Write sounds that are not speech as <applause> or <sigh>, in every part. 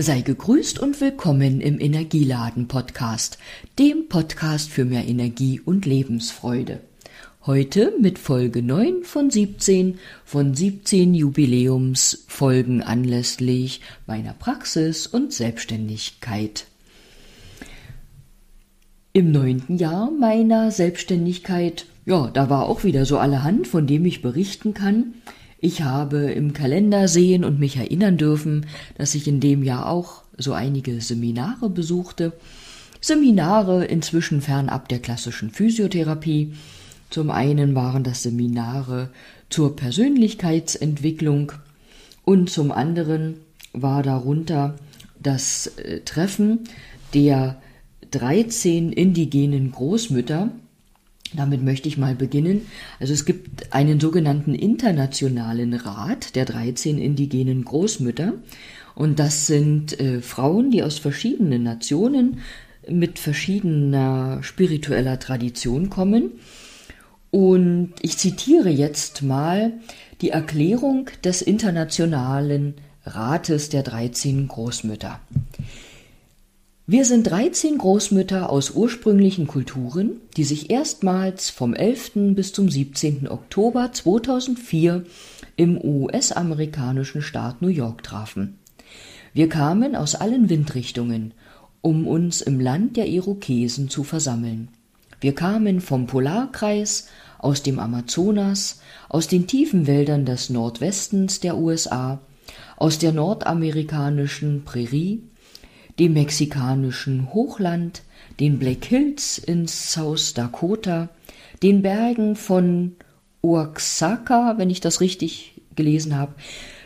Sei gegrüßt und willkommen im Energieladen Podcast, dem Podcast für mehr Energie und Lebensfreude. Heute mit Folge 9 von 17 von 17 Jubiläumsfolgen anlässlich meiner Praxis und Selbstständigkeit. Im neunten Jahr meiner Selbstständigkeit, ja, da war auch wieder so allerhand, von dem ich berichten kann. Ich habe im Kalender sehen und mich erinnern dürfen, dass ich in dem Jahr auch so einige Seminare besuchte. Seminare inzwischen fernab der klassischen Physiotherapie. Zum einen waren das Seminare zur Persönlichkeitsentwicklung und zum anderen war darunter das äh, Treffen der 13 indigenen Großmütter, damit möchte ich mal beginnen. Also es gibt einen sogenannten internationalen Rat der 13 indigenen Großmütter. Und das sind äh, Frauen, die aus verschiedenen Nationen mit verschiedener spiritueller Tradition kommen. Und ich zitiere jetzt mal die Erklärung des Internationalen Rates der 13 Großmütter. Wir sind 13 Großmütter aus ursprünglichen Kulturen, die sich erstmals vom 11. bis zum 17. Oktober 2004 im US-amerikanischen Staat New York trafen. Wir kamen aus allen Windrichtungen, um uns im Land der Irokesen zu versammeln. Wir kamen vom Polarkreis, aus dem Amazonas, aus den tiefen Wäldern des Nordwestens der USA, aus der nordamerikanischen Prärie, dem mexikanischen Hochland, den Black Hills in South Dakota, den Bergen von Oaxaca, wenn ich das richtig gelesen habe,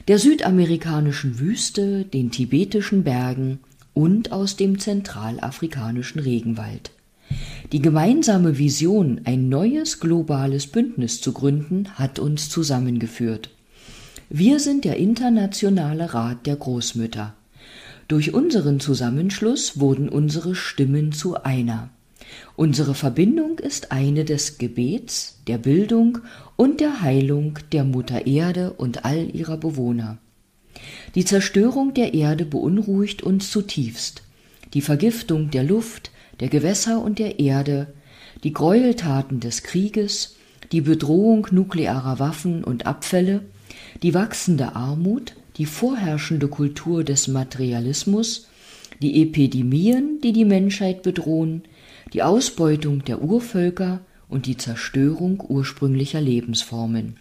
der südamerikanischen Wüste, den tibetischen Bergen und aus dem zentralafrikanischen Regenwald. Die gemeinsame Vision, ein neues globales Bündnis zu gründen, hat uns zusammengeführt. Wir sind der Internationale Rat der Großmütter. Durch unseren Zusammenschluss wurden unsere Stimmen zu einer. Unsere Verbindung ist eine des Gebets, der Bildung und der Heilung der Mutter Erde und all ihrer Bewohner. Die Zerstörung der Erde beunruhigt uns zutiefst. Die Vergiftung der Luft, der Gewässer und der Erde, die Gräueltaten des Krieges, die Bedrohung nuklearer Waffen und Abfälle, die wachsende Armut, die vorherrschende Kultur des Materialismus, die Epidemien, die die Menschheit bedrohen, die Ausbeutung der Urvölker und die Zerstörung ursprünglicher Lebensformen.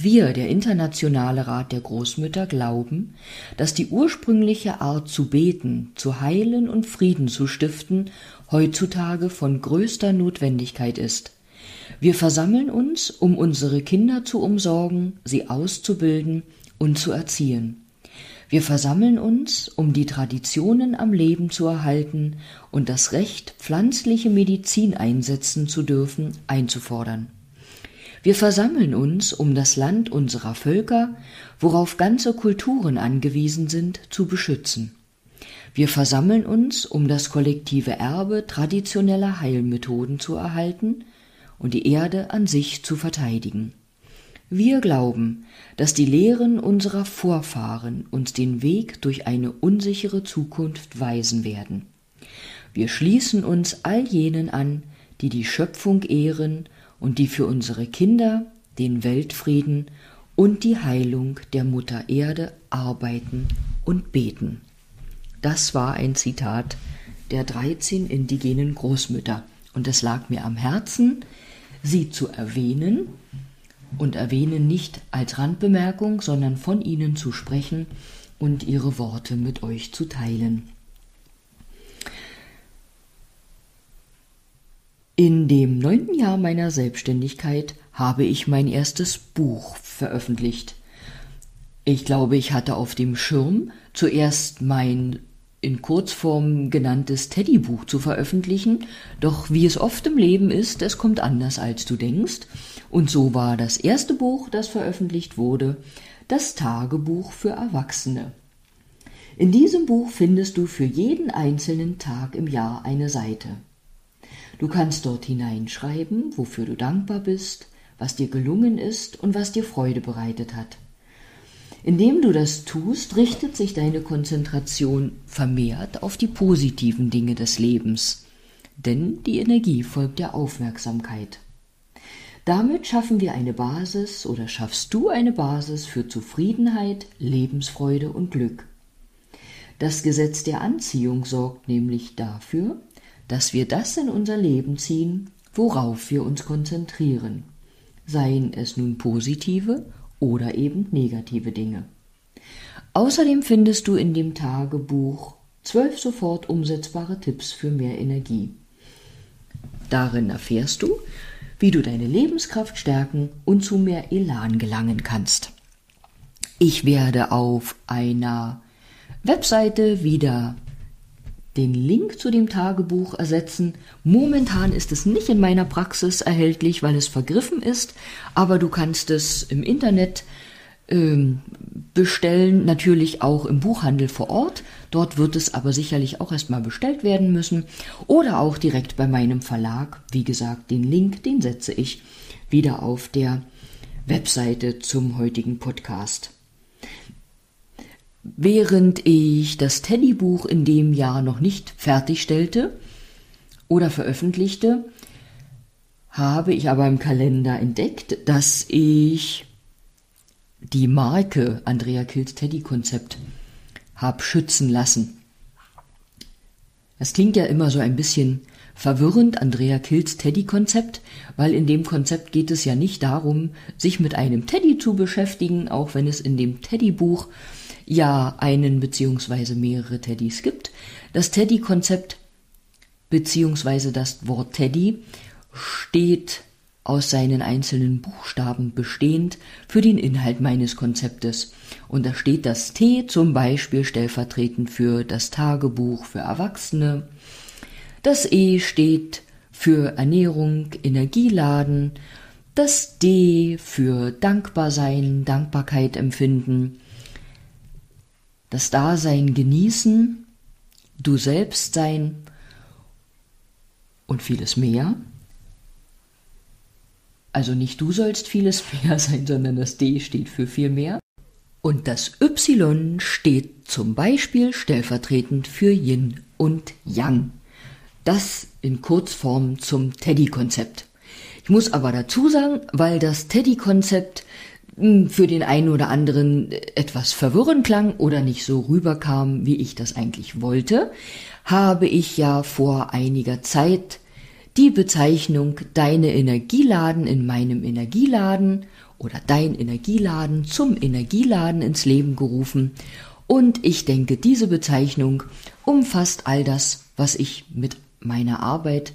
Wir, der Internationale Rat der Großmütter, glauben, dass die ursprüngliche Art zu beten, zu heilen und Frieden zu stiften heutzutage von größter Notwendigkeit ist. Wir versammeln uns, um unsere Kinder zu umsorgen, sie auszubilden und zu erziehen. Wir versammeln uns, um die Traditionen am Leben zu erhalten und das Recht, pflanzliche Medizin einsetzen zu dürfen, einzufordern. Wir versammeln uns, um das Land unserer Völker, worauf ganze Kulturen angewiesen sind, zu beschützen. Wir versammeln uns, um das kollektive Erbe traditioneller Heilmethoden zu erhalten und die Erde an sich zu verteidigen. Wir glauben, dass die Lehren unserer Vorfahren uns den Weg durch eine unsichere Zukunft weisen werden. Wir schließen uns all jenen an, die die Schöpfung ehren und die für unsere Kinder, den Weltfrieden und die Heilung der Mutter Erde arbeiten und beten. Das war ein Zitat der 13 indigenen Großmütter, und es lag mir am Herzen, sie zu erwähnen, und erwähne nicht als Randbemerkung, sondern von ihnen zu sprechen und ihre Worte mit euch zu teilen. In dem neunten Jahr meiner Selbstständigkeit habe ich mein erstes Buch veröffentlicht. Ich glaube, ich hatte auf dem Schirm zuerst mein in Kurzform genanntes Teddybuch zu veröffentlichen, doch wie es oft im Leben ist, es kommt anders als du denkst, und so war das erste Buch, das veröffentlicht wurde, das Tagebuch für Erwachsene. In diesem Buch findest du für jeden einzelnen Tag im Jahr eine Seite. Du kannst dort hineinschreiben, wofür du dankbar bist, was dir gelungen ist und was dir Freude bereitet hat. Indem du das tust, richtet sich deine Konzentration vermehrt auf die positiven Dinge des Lebens, denn die Energie folgt der Aufmerksamkeit. Damit schaffen wir eine Basis oder schaffst du eine Basis für Zufriedenheit, Lebensfreude und Glück. Das Gesetz der Anziehung sorgt nämlich dafür, dass wir das in unser Leben ziehen, worauf wir uns konzentrieren, seien es nun positive oder eben negative Dinge. Außerdem findest du in dem Tagebuch zwölf sofort umsetzbare Tipps für mehr Energie. Darin erfährst du, wie du deine Lebenskraft stärken und zu mehr Elan gelangen kannst. Ich werde auf einer Webseite wieder den Link zu dem Tagebuch ersetzen. Momentan ist es nicht in meiner Praxis erhältlich, weil es vergriffen ist, aber du kannst es im Internet ähm, bestellen, natürlich auch im Buchhandel vor Ort. Dort wird es aber sicherlich auch erstmal bestellt werden müssen oder auch direkt bei meinem Verlag. Wie gesagt, den Link, den setze ich wieder auf der Webseite zum heutigen Podcast. Während ich das Teddybuch in dem Jahr noch nicht fertigstellte oder veröffentlichte, habe ich aber im Kalender entdeckt, dass ich die Marke Andrea Kills Teddy Konzept habe schützen lassen. Das klingt ja immer so ein bisschen verwirrend, Andrea Kills Teddy Konzept, weil in dem Konzept geht es ja nicht darum, sich mit einem Teddy zu beschäftigen, auch wenn es in dem Teddybuch ja einen beziehungsweise mehrere Teddys gibt. Das Teddy-Konzept beziehungsweise das Wort Teddy steht aus seinen einzelnen Buchstaben bestehend für den Inhalt meines Konzeptes. Und da steht das T zum Beispiel stellvertretend für das Tagebuch für Erwachsene. Das E steht für Ernährung, Energieladen. Das D für Dankbarsein, Dankbarkeit empfinden das Dasein genießen, du selbst sein und vieles mehr. Also nicht du sollst vieles <laughs> mehr sein, sondern das D steht für viel mehr. Und das Y steht zum Beispiel stellvertretend für Yin und Yang. Das in Kurzform zum Teddy-Konzept. Ich muss aber dazu sagen, weil das Teddy-Konzept für den einen oder anderen etwas verwirrend klang oder nicht so rüberkam, wie ich das eigentlich wollte, habe ich ja vor einiger Zeit die Bezeichnung deine Energieladen in meinem Energieladen oder dein Energieladen zum Energieladen ins Leben gerufen. Und ich denke, diese Bezeichnung umfasst all das, was ich mit meiner Arbeit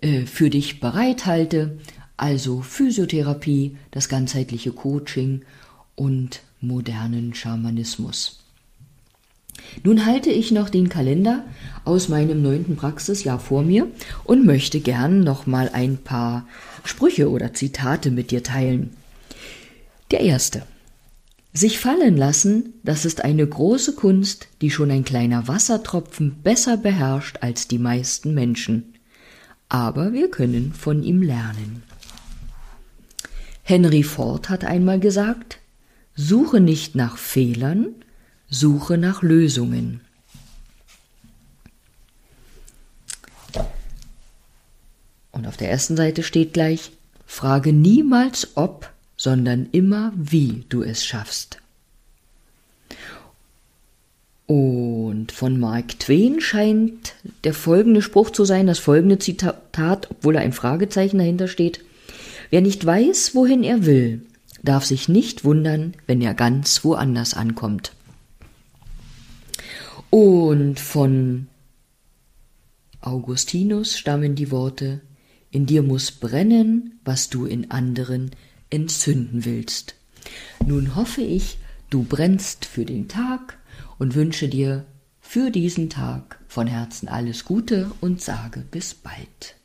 äh, für dich bereithalte, also Physiotherapie, das ganzheitliche Coaching und modernen Schamanismus. Nun halte ich noch den Kalender aus meinem neunten Praxisjahr vor mir und möchte gern noch mal ein paar Sprüche oder Zitate mit dir teilen. Der erste. Sich fallen lassen, das ist eine große Kunst, die schon ein kleiner Wassertropfen besser beherrscht als die meisten Menschen. Aber wir können von ihm lernen. Henry Ford hat einmal gesagt, suche nicht nach Fehlern, suche nach Lösungen. Und auf der ersten Seite steht gleich, frage niemals ob, sondern immer wie du es schaffst. Und von Mark Twain scheint der folgende Spruch zu sein, das folgende Zitat, obwohl ein Fragezeichen dahinter steht. Wer nicht weiß, wohin er will, darf sich nicht wundern, wenn er ganz woanders ankommt. Und von Augustinus stammen die Worte In dir muss brennen, was du in anderen entzünden willst. Nun hoffe ich, du brennst für den Tag und wünsche dir für diesen Tag von Herzen alles Gute und sage bis bald.